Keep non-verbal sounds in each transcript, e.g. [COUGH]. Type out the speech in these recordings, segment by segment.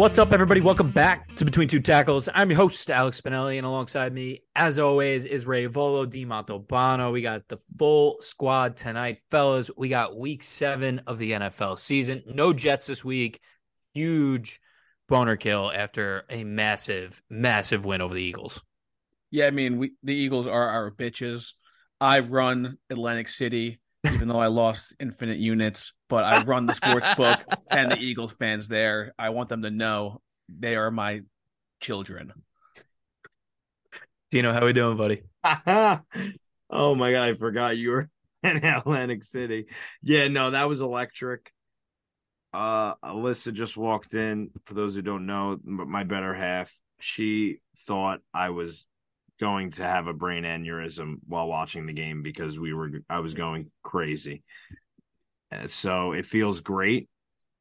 What's up, everybody? Welcome back to Between Two Tackles. I'm your host, Alex Spinelli, and alongside me, as always, is Ray Volo Di Montalbano. We got the full squad tonight, fellas. We got week seven of the NFL season. No Jets this week. Huge boner kill after a massive, massive win over the Eagles. Yeah, I mean, we the Eagles are our bitches. I run Atlantic City, even though I lost infinite units, but I run the sports book [LAUGHS] and the Eagles fans there. I want them to know they are my children. Dino, how we doing, buddy? [LAUGHS] oh my god, I forgot you were [LAUGHS] in Atlantic City. Yeah, no, that was electric. Uh Alyssa just walked in. For those who don't know, my better half, she thought I was going to have a brain aneurysm while watching the game because we were I was going crazy. Uh, so it feels great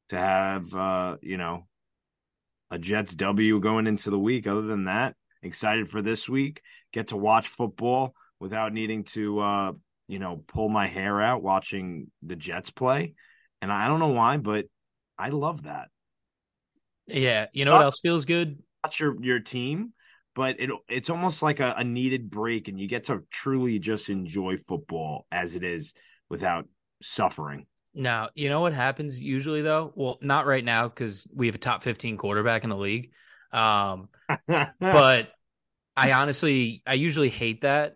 to have uh, you know, a Jets W going into the week. Other than that, excited for this week. Get to watch football without needing to uh, you know, pull my hair out watching the Jets play. And I don't know why, but I love that. Yeah, you know what else feels good? Watch your your team but it it's almost like a, a, needed break, and you get to truly just enjoy football as it is without suffering. Now, you know what happens usually though? Well, not right now because we have a top 15 quarterback in the league. Um, [LAUGHS] but I honestly, I usually hate that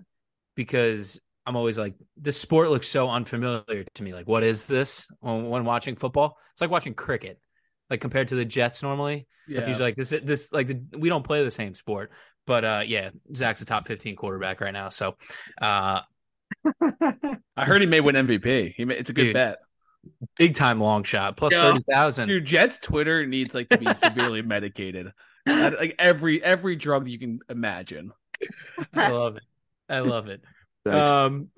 because I'm always like, this sport looks so unfamiliar to me. Like, what is this when, when watching football? It's like watching cricket, like compared to the Jets normally. Yeah. Usually like this, this, like the, we don't play the same sport. But uh, yeah, Zach's a top 15 quarterback right now. So uh, [LAUGHS] I heard he may win MVP. He may, it's a good dude, bet. Big time long shot plus thirty thousand. Dude, Jets Twitter needs like to be severely [LAUGHS] medicated. Like every every drug you can imagine. [LAUGHS] I love it. I love it. Um,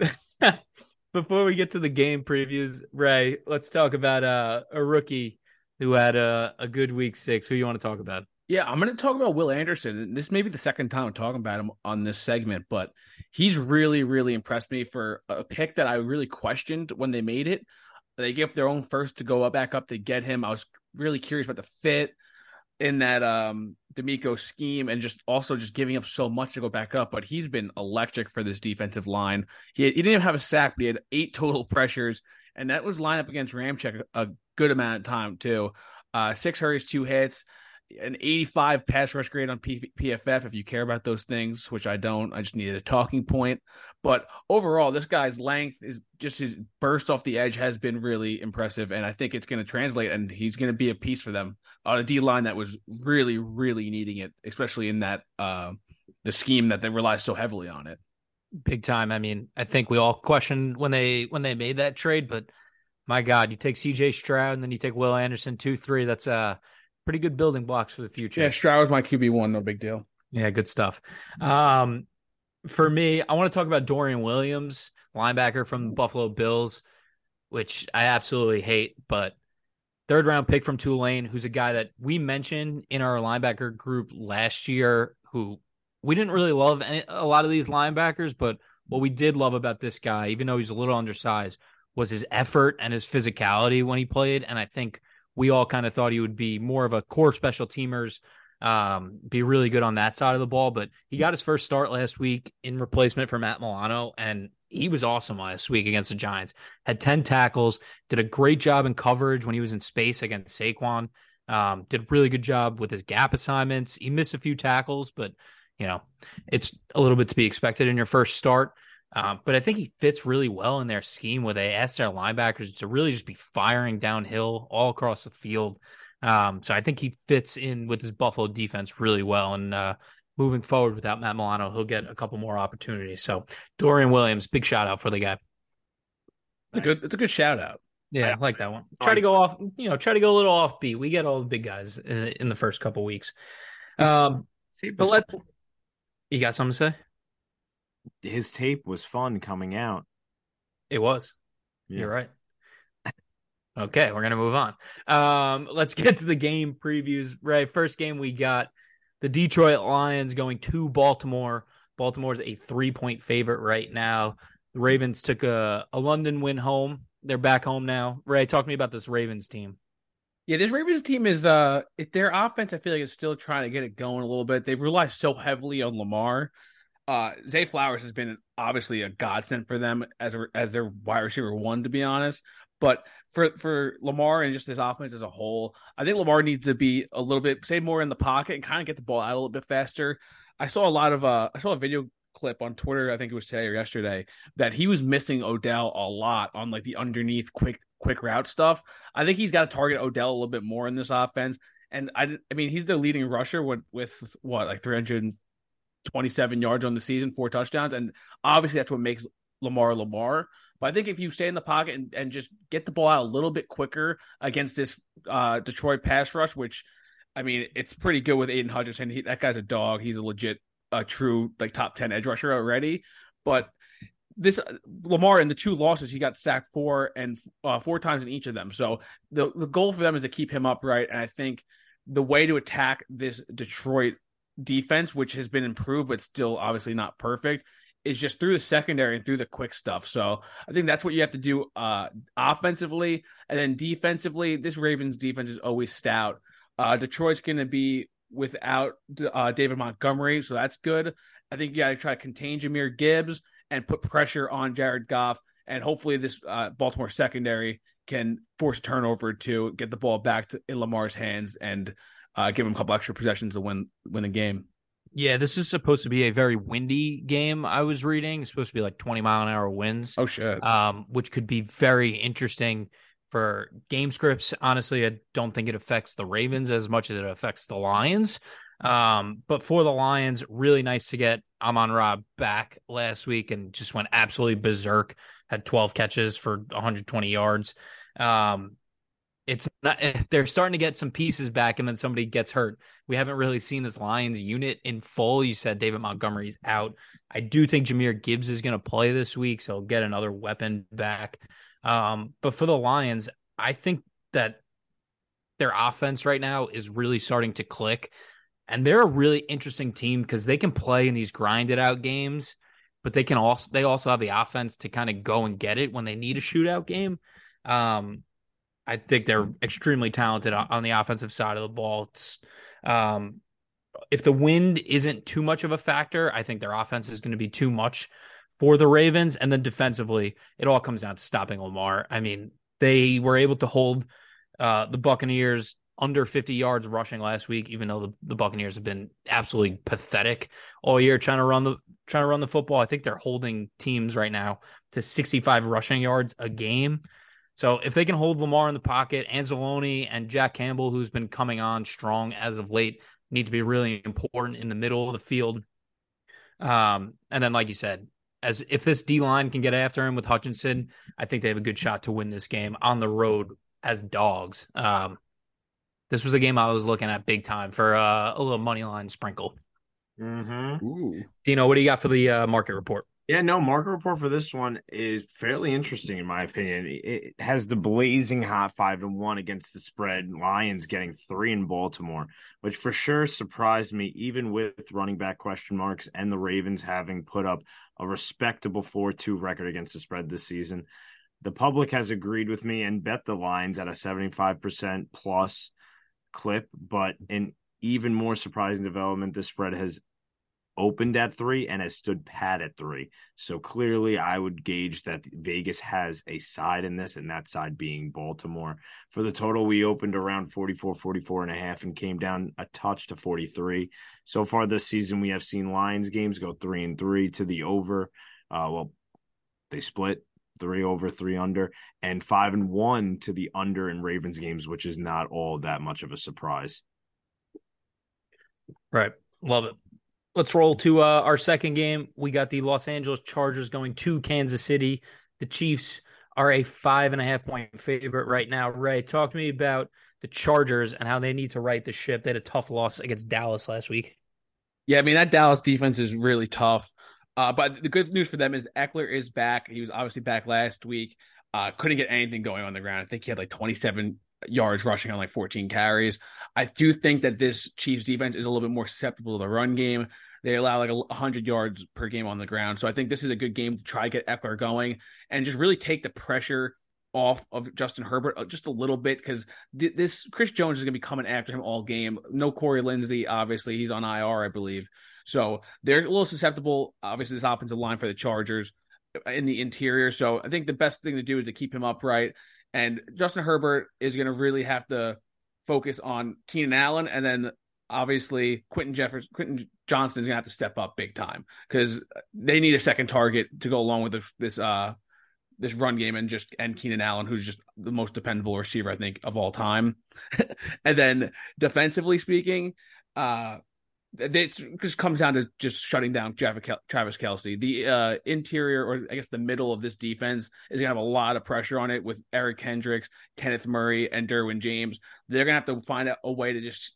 before we get to the game previews, Ray, let's talk about uh, a rookie who had a, a good week six. Who you want to talk about? Yeah, I'm going to talk about Will Anderson. This may be the second time I'm talking about him on this segment, but he's really, really impressed me for a pick that I really questioned when they made it. They gave up their own first to go up, back up to get him. I was really curious about the fit in that um DeMeco scheme and just also just giving up so much to go back up. But he's been electric for this defensive line. He, had, he didn't even have a sack, but he had eight [LAUGHS] total pressures, and that was lined up against Ramczyk a good amount of time too. Uh, six hurries, two hits an 85 pass rush grade on P- PFF if you care about those things, which I don't. I just needed a talking point. But overall, this guy's length is just his burst off the edge has been really impressive, and I think it's going to translate, and he's going to be a piece for them on a D line that was really, really needing it, especially in that uh, the scheme that they rely so heavily on it. Big time. I mean, I think we all questioned when they when they made that trade, but my God, you take C.J. Stroud and then you take Will Anderson two three. That's uh pretty good building blocks for the future. Yeah, Stroud's my QB one, no big deal. Yeah, good stuff. Um, for me, I want to talk about Dorian Williams, linebacker from the Buffalo Bills, which I absolutely hate, but third round pick from Tulane, who's a guy that we mentioned in our linebacker group last year, who we didn't really love any, a lot of these linebackers, but what we did love about this guy, even though he's a little undersized, was his effort and his physicality when he played. And I think we all kind of thought he would be more of a core special teamers, um, be really good on that side of the ball. But he got his first start last week in replacement for Matt Milano, and he was awesome last week against the Giants. Had 10 tackles, did a great job in coverage when he was in space against Saquon. Um, did a really good job with his gap assignments. He missed a few tackles, but you know, it's a little bit to be expected in your first start. Um, but I think he fits really well in their scheme where they ask their linebackers to really just be firing downhill all across the field. Um, so I think he fits in with his Buffalo defense really well. And uh, moving forward without Matt Milano, he'll get a couple more opportunities. So Dorian Williams, big shout out for the guy. It's a good, it's a good shout out. Yeah, I like that one. Try to go off, you know, try to go a little offbeat. We get all the big guys in, in the first couple weeks. Um, but let you got something to say? His tape was fun coming out. It was. Yeah. You're right. okay, we're gonna move on. Um, let's get to the game previews. Right, first game we got the Detroit Lions going to Baltimore. Baltimore's a three point favorite right now. The Ravens took a, a London win home. They're back home now. Ray, talk to me about this Ravens team. Yeah, this Ravens team is uh their offense I feel like is still trying to get it going a little bit. They've relied so heavily on Lamar. Uh Zay Flowers has been obviously a godsend for them as a, as their wide receiver one to be honest. But for for Lamar and just this offense as a whole, I think Lamar needs to be a little bit say more in the pocket and kind of get the ball out a little bit faster. I saw a lot of uh I saw a video clip on Twitter, I think it was today or yesterday, that he was missing Odell a lot on like the underneath quick quick route stuff. I think he's got to target Odell a little bit more in this offense. And I, I mean, he's the leading rusher with with what like 327 yards on the season, four touchdowns, and obviously that's what makes Lamar Lamar. But I think if you stay in the pocket and, and just get the ball out a little bit quicker against this uh, Detroit pass rush, which I mean, it's pretty good with Aidan Hutchinson. He, that guy's a dog. He's a legit, a true like top ten edge rusher already. But this Lamar in the two losses, he got sacked four and uh, four times in each of them. So the the goal for them is to keep him upright. And I think the way to attack this Detroit defense, which has been improved but still obviously not perfect, is just through the secondary and through the quick stuff. So I think that's what you have to do uh, offensively, and then defensively. This Ravens defense is always stout. Uh, Detroit's going to be without uh, David Montgomery, so that's good. I think you got to try to contain Jahmyr Gibbs and put pressure on Jared Goff. And hopefully, this uh, Baltimore secondary can force turnover to get the ball back to, in Lamar's hands and uh, give him a couple extra possessions to win win the game. Yeah, this is supposed to be a very windy game. I was reading it's supposed to be like twenty mile an hour winds. Oh shit! Um, which could be very interesting for game scripts. Honestly, I don't think it affects the Ravens as much as it affects the Lions. Um, but for the Lions, really nice to get Amon Ra back last week and just went absolutely berserk. Had 12 catches for 120 yards. Um, not they're starting to get some pieces back and then somebody gets hurt. We haven't really seen this Lions unit in full. You said David Montgomery's out. I do think Jahmyr Gibbs is going to play this week, so he'll get another weapon back. Um, but for the Lions, I think that their offense right now is really starting to click. And they're a really interesting team because they can play in these grinded out games, but they can also they also have the offense to kind of go and get it when they need a shootout game. Um, I think they're extremely talented on the offensive side of the ball. Um, if the wind isn't too much of a factor, I think their offense is going to be too much for the Ravens. And then defensively, it all comes down to stopping Lamar. I mean, they were able to hold uh, the Buccaneers under 50 yards rushing last week, even though the, the Buccaneers have been absolutely pathetic all year trying to run the trying to run the football. I think they're holding teams right now to 65 rushing yards a game. So if they can hold Lamar in the pocket, Anzalone and Jack Campbell, who's been coming on strong as of late, need to be really important in the middle of the field. Um, and then, like you said, as if this D line can get after him with Hutchinson, I think they have a good shot to win this game on the road as dogs. Um, this was a game I was looking at big time for uh, a little money line sprinkle. Mm-hmm. Dino, what do you got for the uh, market report? Yeah, no, market report for this one is fairly interesting in my opinion. It has the blazing hot five and one against the spread. Lions getting three in Baltimore, which for sure surprised me, even with running back question marks and the Ravens having put up a respectable four two record against the spread this season. The public has agreed with me and bet the lines at a seventy five percent plus clip, but an even more surprising development, the spread has opened at three and has stood pat at three. So clearly, I would gauge that Vegas has a side in this, and that side being Baltimore. For the total, we opened around 44, 44 and a half and came down a touch to 43. So far this season, we have seen Lions games go three and three to the over. Uh, well, they split three over, three under, and five and one to the under in Ravens games, which is not all that much of a surprise. Right. Love it. Let's roll to uh, our second game. We got the Los Angeles Chargers going to Kansas City. The Chiefs are a five and a half point favorite right now. Ray, talk to me about the Chargers and how they need to right the ship. They had a tough loss against Dallas last week. Yeah, I mean that Dallas defense is really tough. Uh, but the good news for them is Ekeler is back. He was obviously back last week. Uh, couldn't get anything going on the ground. I think he had like 27 yards rushing on like 14 carries. I do think that this Chiefs defense is a little bit more susceptible to the run game. They allow like 100 yards per game on the ground. So I think this is a good game to try to get Ekeler going and just really take the pressure off of Justin Herbert uh, just a little bit because th- this Chris Jones is going to be coming after him all game. No Corey Linsley, obviously he's on IR, I believe. So they're a little susceptible. Obviously, this offensive line for the Chargers uh, in the interior. So I think the best thing to do is to keep him upright. And Justin Herbert is going to really have to focus on Keenan Allen, and then obviously Quentin Jefferson, Quentin Johnston is going to have to step up big time because they need a second target to go along with this, this uh this run game and just and Keenan Allen, who's just the most dependable receiver I think of all time. [LAUGHS] and then defensively speaking, uh, it just comes down to just shutting down Travis Kelce. The uh, interior, or I guess the middle of this defense, is gonna have a lot of pressure on it with Eric Kendricks, Kenneth Murray, and Derwin James. They're gonna have to find a, a way to just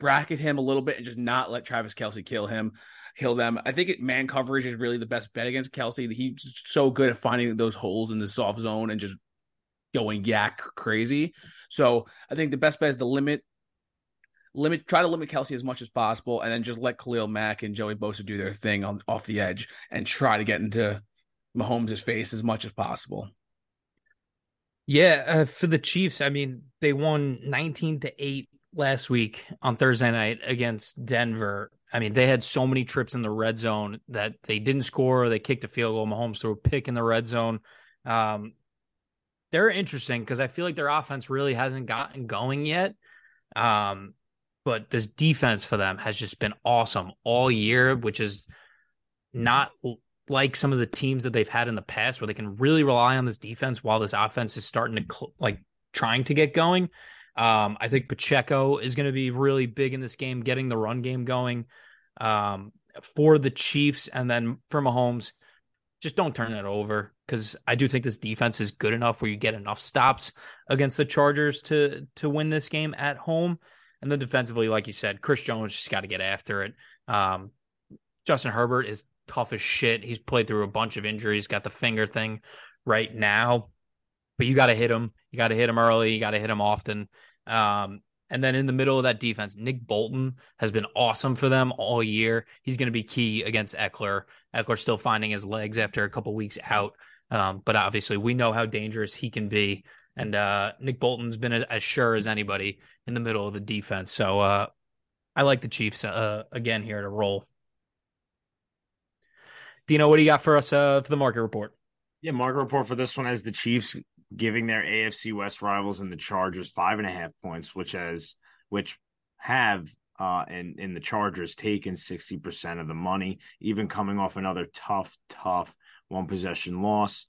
bracket him a little bit and just not let Travis Kelce kill him kill them. I think it, man coverage is really the best bet against Kelce. He's so good at finding those holes in the soft zone and just going yak crazy. So I think the best bet is to limit limit try to limit Kelce as much as possible and then just let Khalil Mack and Joey Bosa do their thing on off the edge and try to get into Mahomes' face as much as possible. Yeah, uh, for the Chiefs, I mean, they won 19 to 8 last week on Thursday night against Denver. I mean, they had so many trips in the red zone that they didn't score. They kicked a field goal. Mahomes threw a pick in the red zone. Um, they're interesting because I feel like their offense really hasn't gotten going yet. Um, but this defense for them has just been awesome all year, which is not like some of the teams that they've had in the past where they can really rely on this defense while this offense is starting to cl- like trying to get going. Um, I think Pacheco is going to be really big in this game, getting the run game going um, for the Chiefs, and then for Mahomes, just don't turn it over because I do think this defense is good enough where you get enough stops against the Chargers to to win this game at home. And then defensively, like you said, Chris Jones just got to get after it. Um, Justin Herbert is tough as shit. He's played through a bunch of injuries, got the finger thing right now, but you got to hit him. You got to hit him early. You got to hit him often. Um, and then in the middle of that defense, Nick Bolton has been awesome for them all year. He's going to be key against Ekeler. Ekeler still finding his legs after a couple weeks out. Um, but obviously, we know how dangerous he can be. And uh, Nick Bolton's been as sure as anybody in the middle of the defense. So uh, I like the Chiefs uh, again here to roll. Dino, what do you got for us uh, for the market report? Yeah, market report for this one has the Chiefs giving their AFC West rivals and the Chargers five and a half points, which has which have uh in in the Chargers taken 60% of the money, even coming off another tough, tough one possession loss.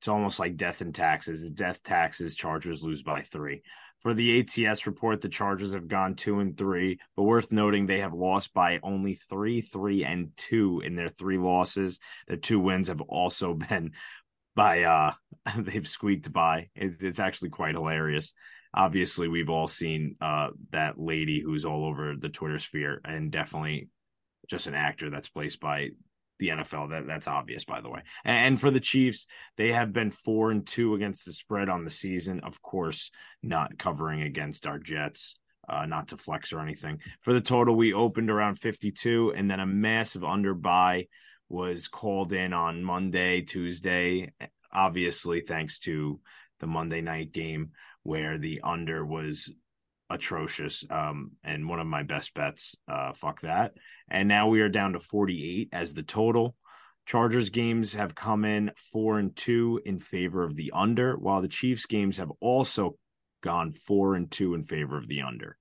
It's almost like death and taxes. Death taxes, Chargers lose by three. For the ATS report, the Chargers have gone two and three, but worth noting they have lost by only three, three, and two in their three losses. Their two wins have also [LAUGHS] been by uh [LAUGHS] they've squeaked by. It, it's actually quite hilarious. Obviously, we've all seen uh that lady who's all over the Twitter sphere, and definitely just an actor that's placed by the NFL. That that's obvious, by the way. And, for the Chiefs, they have been four and two against the spread on the season. Of course, not covering against our Jets. Uh, not to flex or anything. For the total, we opened around 52 and then a massive under buy was called in on Monday, Tuesday, obviously thanks to the Monday night game where the under was atrocious um, and one of my best bets uh, fuck that and now we are down to 48 as the total chargers games have come in 4 and 2 in favor of the under while the chiefs games have also gone 4 and 2 in favor of the under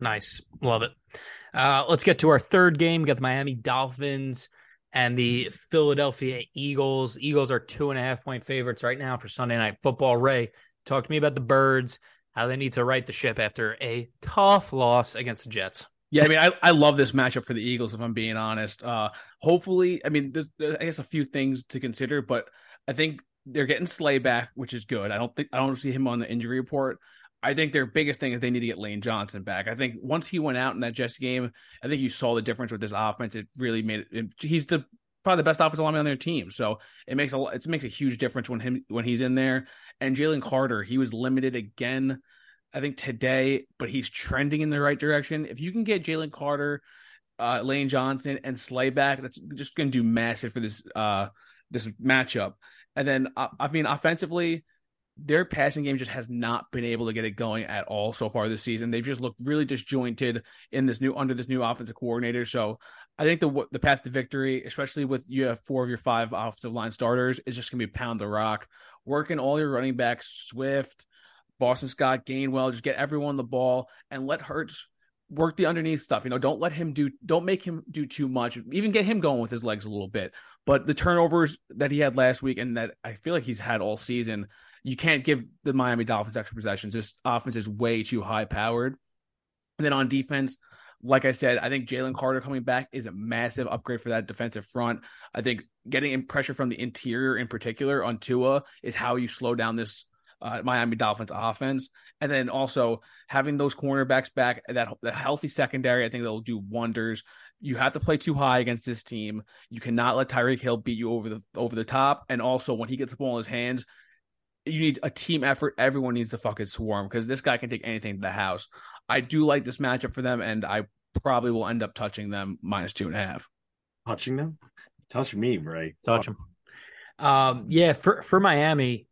nice love it uh, let's get to our third game. We got the Miami Dolphins and the Philadelphia Eagles. Eagles are two and a half point favorites right now for Sunday Night Football. Ray, talk to me about the Birds, how they need to right the ship after a tough loss against the Jets. Yeah, I mean, I, I love this matchup for the Eagles. If I'm being honest, uh, hopefully, I mean, there's, I guess a few things to consider, but I think they're getting Slay back, which is good. I don't think I don't see him on the injury report. I think their biggest thing is they need to get Lane Johnson back. I think once he went out in that Jets game, I think you saw the difference with this offense. It really made it he's the probably the best offensive lineman on their team, so it makes a it makes a huge difference when him when he's in there. And Jalen Carter, he was limited again, I think today, but he's trending in the right direction. If you can get Jalen Carter, uh, Lane Johnson, and Slay back, that's just going to do massive for this uh this matchup. And then uh, I mean, offensively, their passing game just has not been able to get it going at all so far this season. They've just looked really disjointed in this new under this new offensive coordinator. So I think the the path to victory, especially with you have four of your five offensive line starters, is just going to be pound the rock, working all your running backs, Swift, Boston Scott, Gainwell, just get everyone the ball and let Hurts work the underneath stuff. You know, don't let him do, don't make him do too much. Even get him going with his legs a little bit. But the turnovers that he had last week and that I feel like he's had all season, you can't give the Miami Dolphins extra possessions. This offense is way too high powered. And then on defense, like I said, I think Jalen Carter coming back is a massive upgrade for that defensive front. I think getting pressure from the interior in particular on Tua is how you slow down this uh, Miami Dolphins offense. And then also having those cornerbacks back, that the healthy secondary, I think they'll do wonders. You have to play too high against this team. You cannot let Tyreek Hill beat you over the over the top. And also when he gets the ball in his hands, you need a team effort. Everyone needs to fucking swarm because this guy can take anything to the house. I do like this matchup for them, and I probably will end up touching them minus two and a half. Touching them? Touch me, Ray. Touch them. Um, yeah, for for Miami,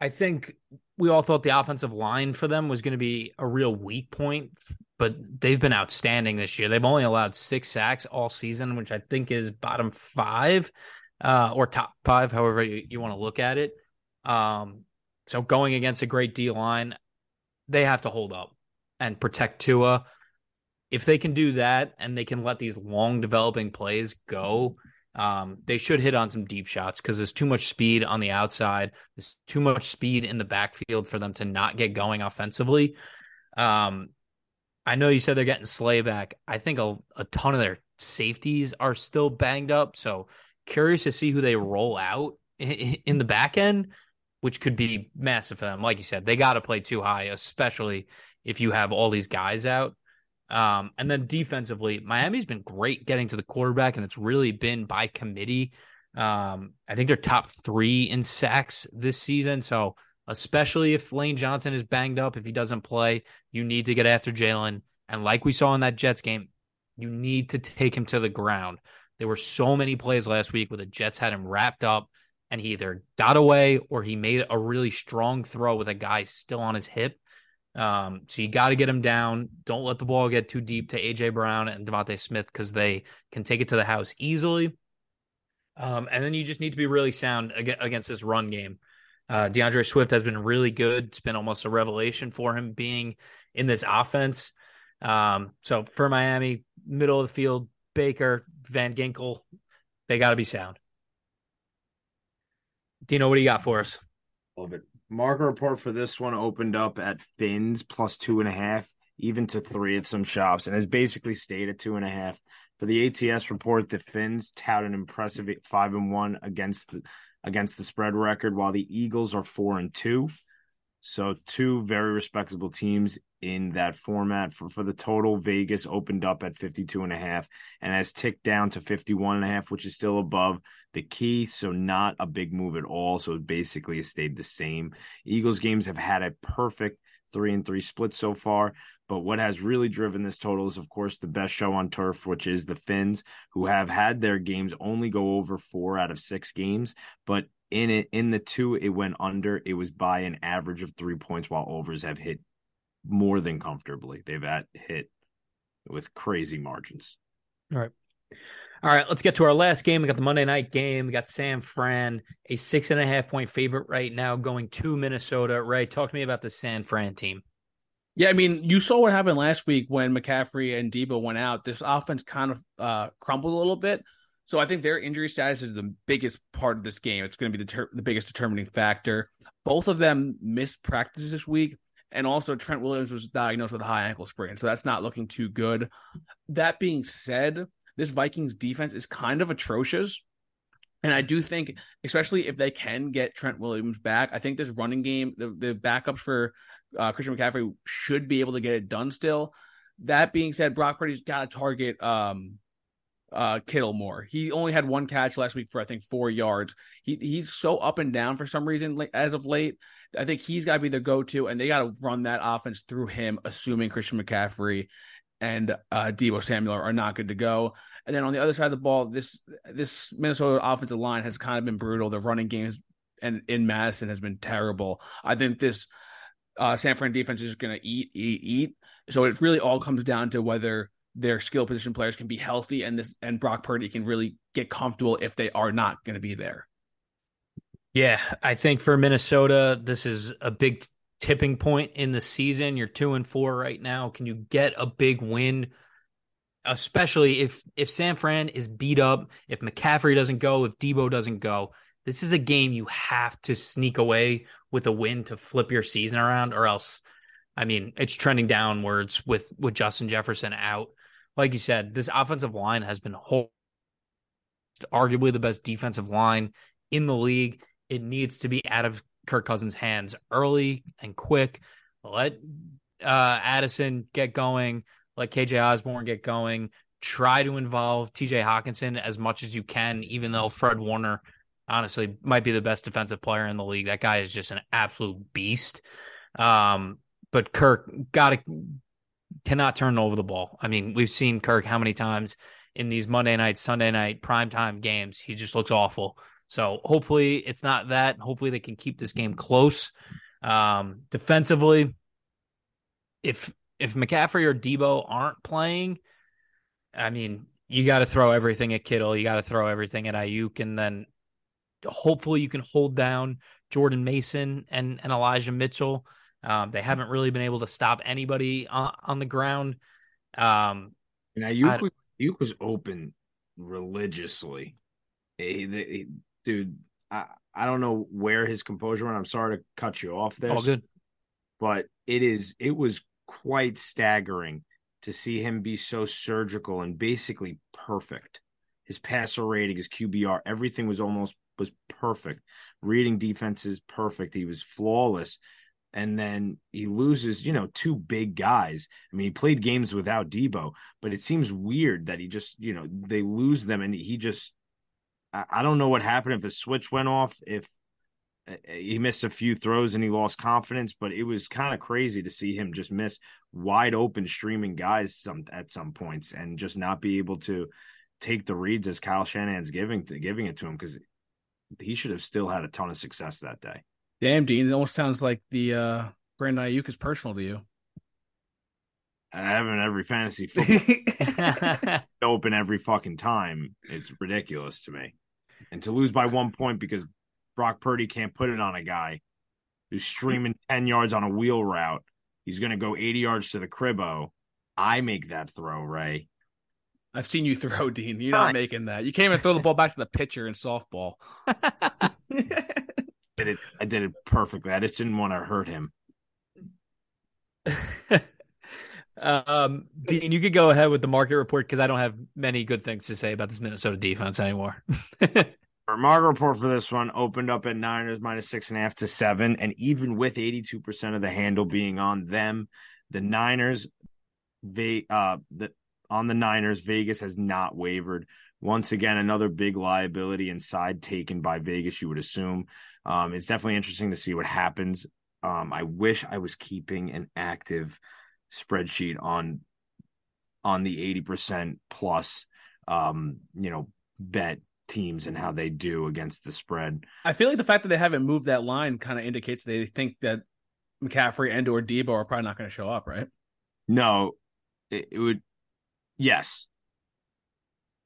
I think we all thought the offensive line for them was going to be a real weak point, but they've been outstanding this year. They've only allowed six sacks all season, which I think is bottom five uh, or top five, however you, you want to look at it. Um, so going against a great D line, they have to hold up and protect Tua. If they can do that and they can let these long developing plays go, um, they should hit on some deep shots because there's too much speed on the outside. There's too much speed in the backfield for them to not get going offensively. Um, I know you said they're getting Slay back. I think a, a ton of their safeties are still banged up. So curious to see who they roll out in, in the back end, which could be massive for them. Like you said, they got to play too high, especially if you have all these guys out. Um, and then defensively, Miami's been great getting to the quarterback, and it's really been by committee. Um, I think they're top three in sacks this season. So, especially if Lane Johnson is banged up, if he doesn't play, you need to get after Jalen. And like we saw in that Jets game, you need to take him to the ground. There were so many plays last week where the Jets had him wrapped up and he either got away or he made a really strong throw with a guy still on his hip um, so you got to get him down. Don't let the ball get too deep to AJ Brown and DeVonta Smith because they can take it to the house easily. Um, and then you just need to be really sound against this run game. Uh, D'Andre Swift has been really good. It's been almost a revelation for him being in this offense. Um, so for Miami, middle of the field, Baker, Van Ginkel, they got to be sound. Dino, what do you got for us? Love it. Market report for this one opened up at Fins plus two and a half, even to three at some shops, and has basically stayed at two and a half. For the ATS report, the Fins tout an impressive five and one against the against the spread record, while the Eagles are four and two. So two very respectable teams in that format. For for the total, Vegas opened up at 52 and a half and has ticked down to 51 and a half, which is still above the key. So not a big move at all. So it basically has stayed the same. Eagles games have had a perfect three and three split so far. But what has really driven this total is, of course, the best show on turf, which is the Fins, who have had their games only go over four out of six games. But in it, in the two, it went under. It was by an average of three points, while overs have hit more than comfortably. They've at hit with crazy margins. All right. All right, let's get to our last game. We got the Monday night game. We got San Fran, a six and a half point favorite right now, going to Minnesota. Right, talk to me about the San Fran team. Yeah, I mean, you saw what happened last week when McCaffrey and Deebo went out. This offense kind of uh, crumbled a little bit. So I think their injury status is the biggest part of this game. It's going to be the, ter- the biggest determining factor. Both of them missed practice this week. And also, Trent Williams was diagnosed with a high ankle sprain. So that's not looking too good. That being said, this Vikings defense is kind of atrocious. And I do think, especially if they can get Trent Williams back, I think this running game, the, the backups for uh, Christian McCaffrey should be able to get it done still. That being said, Brock Purdy's got to target um, uh, Kittle more. He only had one catch last week for I think four yards. He he's so up and down for some reason as of late. I think he's got to be the go to, and they got to run that offense through him, assuming Christian McCaffrey and uh, Deebo Samuel are not good to go. And then on the other side of the ball, this this Minnesota offensive line has kind of been brutal. The running game is and in Mattison has been terrible. I think this uh, San Fran defense is going to eat, eat, eat. So it really all comes down to whether their skill position players can be healthy and this and Brock Purdy can really get comfortable if they are not going to be there. Yeah, I think for Minnesota, this is a big tipping point in the season. You're two and four right now. Can you get a big win? Especially if if San Fran is beat up, if McCaffrey doesn't go, if Deebo doesn't go, this is a game you have to sneak away with a win to flip your season around, or else, I mean, it's trending downwards with with Justin Jefferson out. Like you said, this offensive line has been whole, arguably the best defensive line in the league. It needs to be out of Kirk Cousins' hands early and quick. Let uh, Addison get going. Let KJ Osborn get going. Try to involve TJ Hockenson as much as you can, even though Fred Warner honestly might be the best defensive player in the league. That guy is just an absolute beast. Um, but Kirk got to cannot turn over the ball. I mean, we've seen Kirk how many times in these Monday night, Sunday night primetime games. He just looks awful. So hopefully it's not that. Hopefully they can keep this game close. Um, defensively, if if McCaffrey or Deebo aren't playing, I mean, you got to throw everything at Kittle. You got to throw everything at Aiyuk, and then hopefully you can hold down Jordan Mason and and Elijah Mitchell. Um, they haven't really been able to stop anybody on, on the ground. Um, and was, was open religiously. He, he, dude, I, I don't know where his composure went. I'm sorry to cut you off there. All good. But it is it was quite staggering to see him be so surgical and basically perfect. His passer rating, his QBR, everything was almost was perfect. Reading defenses perfect. He was flawless. And then he loses, you know, two big guys. I mean, he played games without Deebo, but it seems weird that he just, you know, they lose them and he just I don't know what happened if the switch went off, if uh, he missed a few throws and he lost confidence, but it was kind of crazy to see him just miss wide open streaming guys some at some points and just not be able to take the reads as Kyle Shanahan's giving giving it to him because he should have still had a ton of success that day. Damn, Dean, it almost sounds like the uh Brandon Aiyuk is personal to you. I have in every fantasy [LAUGHS] football open every fucking time. It's ridiculous to me and to lose by one point because Brock Purdy can't put it on a guy who's streaming [LAUGHS] 10 yards on a wheel route. He's going to go 80 yards to the cribbo. I make that throw, Ray. I've seen you [LAUGHS] throw, Dean. You're not making that. You can't even throw the ball back to the pitcher in softball. Did it, I did it perfectly. I just didn't want to hurt him. [LAUGHS] um, Dean, you could go ahead with the market report because I don't have many good things to say about this Minnesota defense anymore. [LAUGHS] Our market report for this one opened up at Niners minus six and a half to seven, and even with eighty-two percent of the handle being on them, the Niners, they uh, the on the Niners, Vegas has not wavered. Once again, another big liability and side taken by Vegas. You would assume. Um, it's definitely interesting to see what happens. Um, I wish I was keeping an active spreadsheet on on the 80% plus um you know bet teams and how they do against the spread. I feel like the fact that they haven't moved that line kind of indicates they think that McCaffrey and or Deebo are probably not going to show up, right? No, it, it, would. Yes.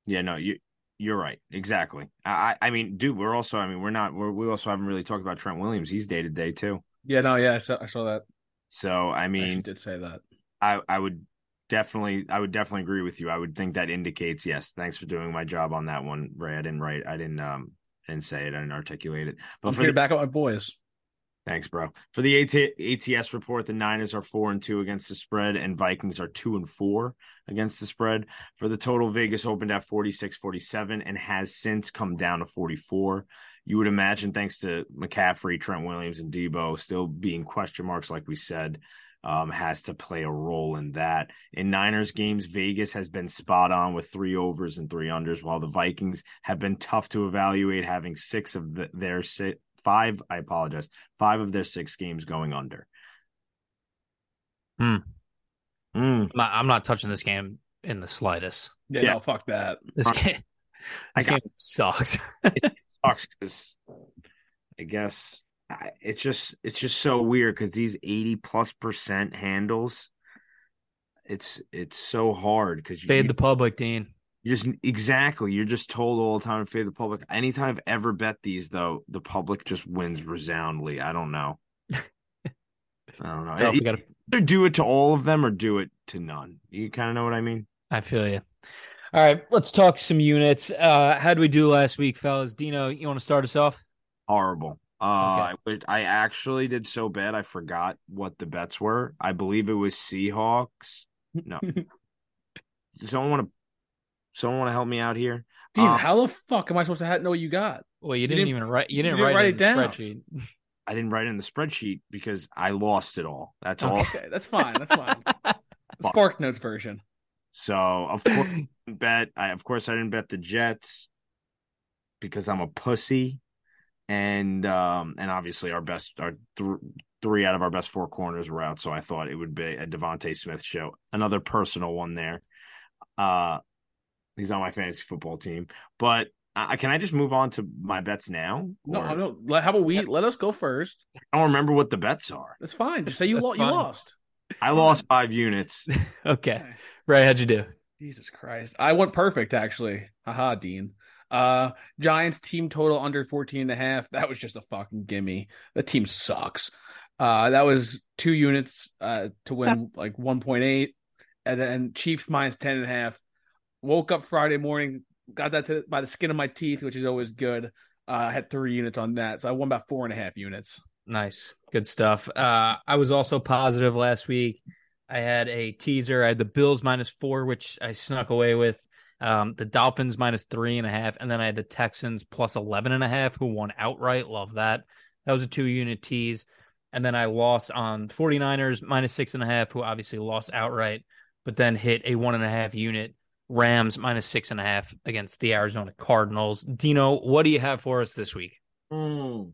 Yeah. No. You. You're right. Exactly. I. I mean, dude, we're also. I mean, we're not. We're, we also haven't really talked about Trent Williams. He's day to day too. Yeah. No. Yeah. I saw. I saw that. So I mean, I did say that. I. I would definitely i would definitely agree with you i would think that indicates yes thanks for doing my job on that one ray i didn't write i didn't um I didn't say it i didn't articulate it but I'm for the, back up my boys thanks bro. For the AT, ats report the niners are four and two against the spread and vikings are two and four against the spread. For the total vegas opened at 46 47 and has since come down to 44 you would imagine thanks to mccaffrey trent williams and Deebo still being question marks like we said um, has to play a role in that. In Niners games, Vegas has been spot on with three overs and three unders, while the Vikings have been tough to evaluate, having six of the, their six, five. I apologize, five of their six games going under. Hmm. Mm. I'm, not, I'm not touching this game in the slightest. Yeah, yeah. no, fuck that. This game, this game sucks. [LAUGHS] it sucks because I guess I, it's just it's just so weird because these eighty plus percent handles, it's it's so hard because you, Fade you the public, Dean. You just exactly you're just told all the time to fade the public. Anytime I've ever bet these though, the public just wins resoundly. I don't know. [LAUGHS] I don't know. So gotta Either do it to all of them or do it to none. You kind of know what I mean? I feel you. All right, let's talk some units. Uh how did we do last week, fellas? Dino, you want to start us off? Horrible. Uh, I, I actually did so bad I forgot what the bets were. I believe it was Seahawks. No, [LAUGHS] someone want to someone want to help me out here? Dean, Uh, how the fuck am I supposed to ha- know what you got? Well, you You didn't, didn't- even write you you didn't, didn't write, write it it the down. spreadsheet. I didn't write it in the spreadsheet because I lost it all. That's all. Okay, that's fine. That's fine. [LAUGHS] The Spark Notes version. So of course I didn't bet. I of course I didn't bet the Jets because I'm a pussy, and um and obviously our best our th- three out of our best four corners were out. So I thought it would be a DeVonta Smith show. Another personal one there. Uh, he's on my fantasy football team, but. I, can I just move on to my bets now? No, Or- no. How about we let us go first? I don't remember what the bets are. That's fine. Just say you, lo- you lost. I lost five units. [LAUGHS] okay. Ray, how'd you do? Jesus Christ. I went perfect actually. Haha, Dean. Uh Giants team total under 14 and a half. That was just a fucking gimme. The team sucks. Uh that was two units uh to win [LAUGHS] like 1.8 and then Chiefs minus 10 and a half. Woke up Friday morning, got that to, by the skin of my teeth, which is always good. Uh I had three units on that. So I won about four and a half units. Nice. Good stuff. Uh, I was also positive last week. I had a teaser. I had the Bills minus four, which I snuck away with. Um, the Dolphins minus three and a half. And then I had the Texans plus 11 and a half, who won outright. Love that. That was a two unit tease. And then I lost on 49ers minus six and a half, who obviously lost outright, but then hit a one and a half unit. Rams minus six and a half against the Arizona Cardinals. Dino, what do you have for us this week? Hmm.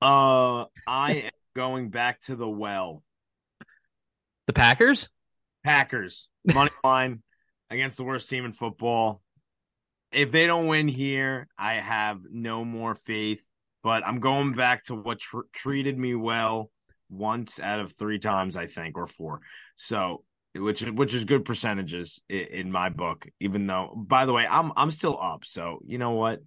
Uh, I am going back to the well. The Packers? Packers money [LAUGHS] line against the worst team in football. If they don't win here, I have no more faith. But I'm going back to what tr- treated me well once out of three times, I think, or four. So, which which is good percentages in, in my book. Even though, by the way, I'm I'm still up. So you know what?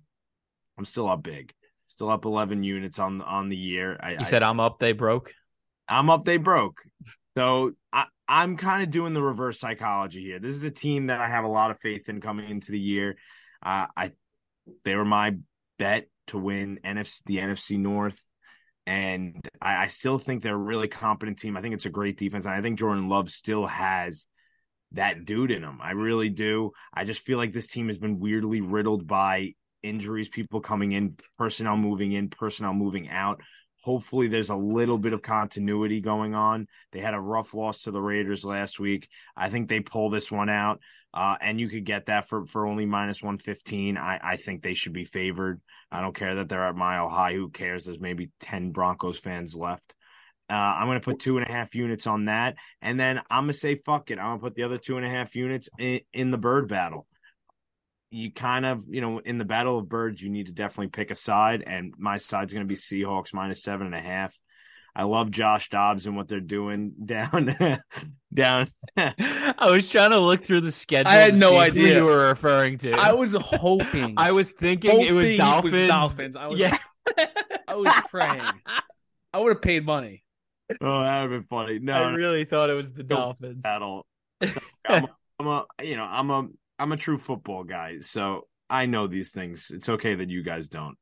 I'm still up big. Still up 11 units on on the year. I, You I- said I'm up, they broke. I'm up, they broke. So I, I'm kind of doing the reverse psychology here. This is a team that I have a lot of faith in coming into the year. Uh, I they were my bet to win NFC the NFC North, and I, I still think they're a really competent team. I think it's a great defense, and I think Jordan Love still has that dude in him. I really do. I just feel like this team has been weirdly riddled by injuries, people coming in, personnel moving in, personnel moving out. Hopefully, there's a little bit of continuity going on. They had a rough loss to the Raiders last week. I think they pull this one out, uh, and you could get that for, for only minus 115. I, I think they should be favored. I don't care that they're at mile high. Who cares? There's maybe 10 Broncos fans left. Uh, I'm going to put two and a half units on that. And then I'm going to say, fuck it. I'm going to put the other two and a half units in, in the bird battle you kind of, you know, in the battle of birds, you need to definitely pick a side, and my side's going to be Seahawks minus seven and a half. I love Josh Dobbs and what they're doing [LAUGHS] down, down. I was trying to look through the schedule. I had no see who idea. you were referring to. I was hoping. [LAUGHS] I was thinking it was hoping Dolphins. Dolphins. I was, yeah, [LAUGHS] I was praying. I would have paid money. oh, that would have been funny. No, I no, really thought it was the Dolphins. battle. So, I'm, a, I'm a, you know, I'm a, I'm a true football guy, so I know these things. It's okay that you guys don't.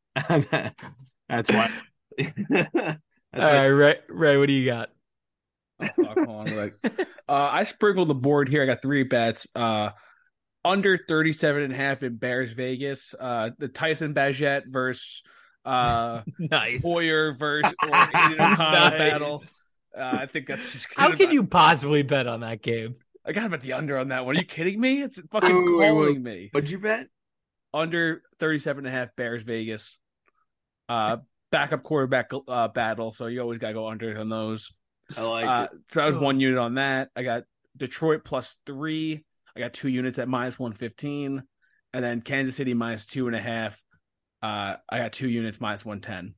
That's why. That's All why- right, Ray, Ray, what do you got? Oh, fuck, hold on, like, uh, I sprinkled the board here. I got three bets. Uh, under 37 and a half in Bears Vegas. Uh, the Tyson Bagent versus uh, [LAUGHS] nice. Hoyer versus or Aidan O'Connell Nice. battle. Uh, I think that's just How good. can you possibly bet on that game? I got to bet the under on that one. Are you kidding me? It's fucking Wait, wait, wait, calling wait. me. What'd you bet? Under 37 and a half Bears Vegas. Uh, backup quarterback uh, battle. So you always got to go under on those. I like Uh, it. so I was one unit on that. I got Detroit plus three. I got two units at minus one fifteen, and then Kansas City minus two and a half. Uh, I got two units minus one ten.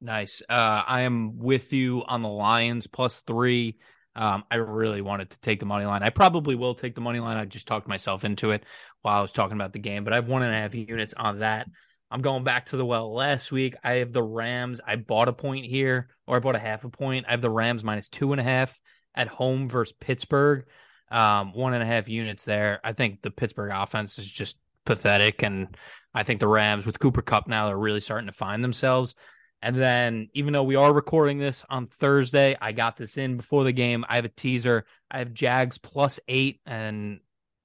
Nice. Uh, I am with you on the Lions plus three. Um, I really wanted to take the money line. I probably will take the money line. I just talked myself into it while I was talking about the game, but I have one and a half units on that. I'm going back to the well last week. I have the Rams. I bought a point here, or I bought a half a point. I have the Rams minus two and a half at home versus Pittsburgh. Um, one and a half units there. I think the Pittsburgh offense is just pathetic, and I think the Rams with Cooper Kupp now they're really starting to find themselves. And then, even though we are recording this on Thursday, I got this in before the game. I have a teaser. I have Jags plus eight, and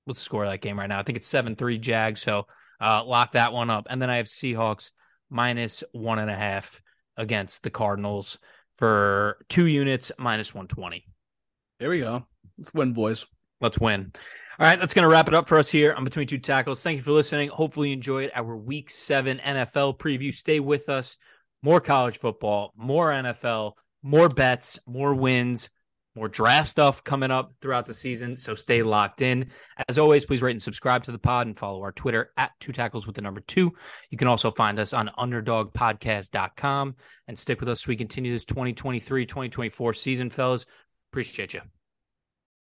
the score that game right now? I think it's seven three Jags. So uh, lock that one up. And then I have Seahawks minus one and a half against the Cardinals for two units minus one twenty. There we go. Let's win, boys. Let's win. All right, that's going to wrap it up for us here on Between Two Tackles. Thank you for listening. Hopefully, you enjoyed our Week Seven NFL preview. Stay with us more college football, more NFL, more bets, more wins, more draft stuff coming up throughout the season. So stay locked in. As always, please rate and subscribe to the pod and follow our Twitter at two tackles with the number two. You can also find us on underdogpodcast.com and stick with us as we continue this 2023 2024 season, fellas. Appreciate you.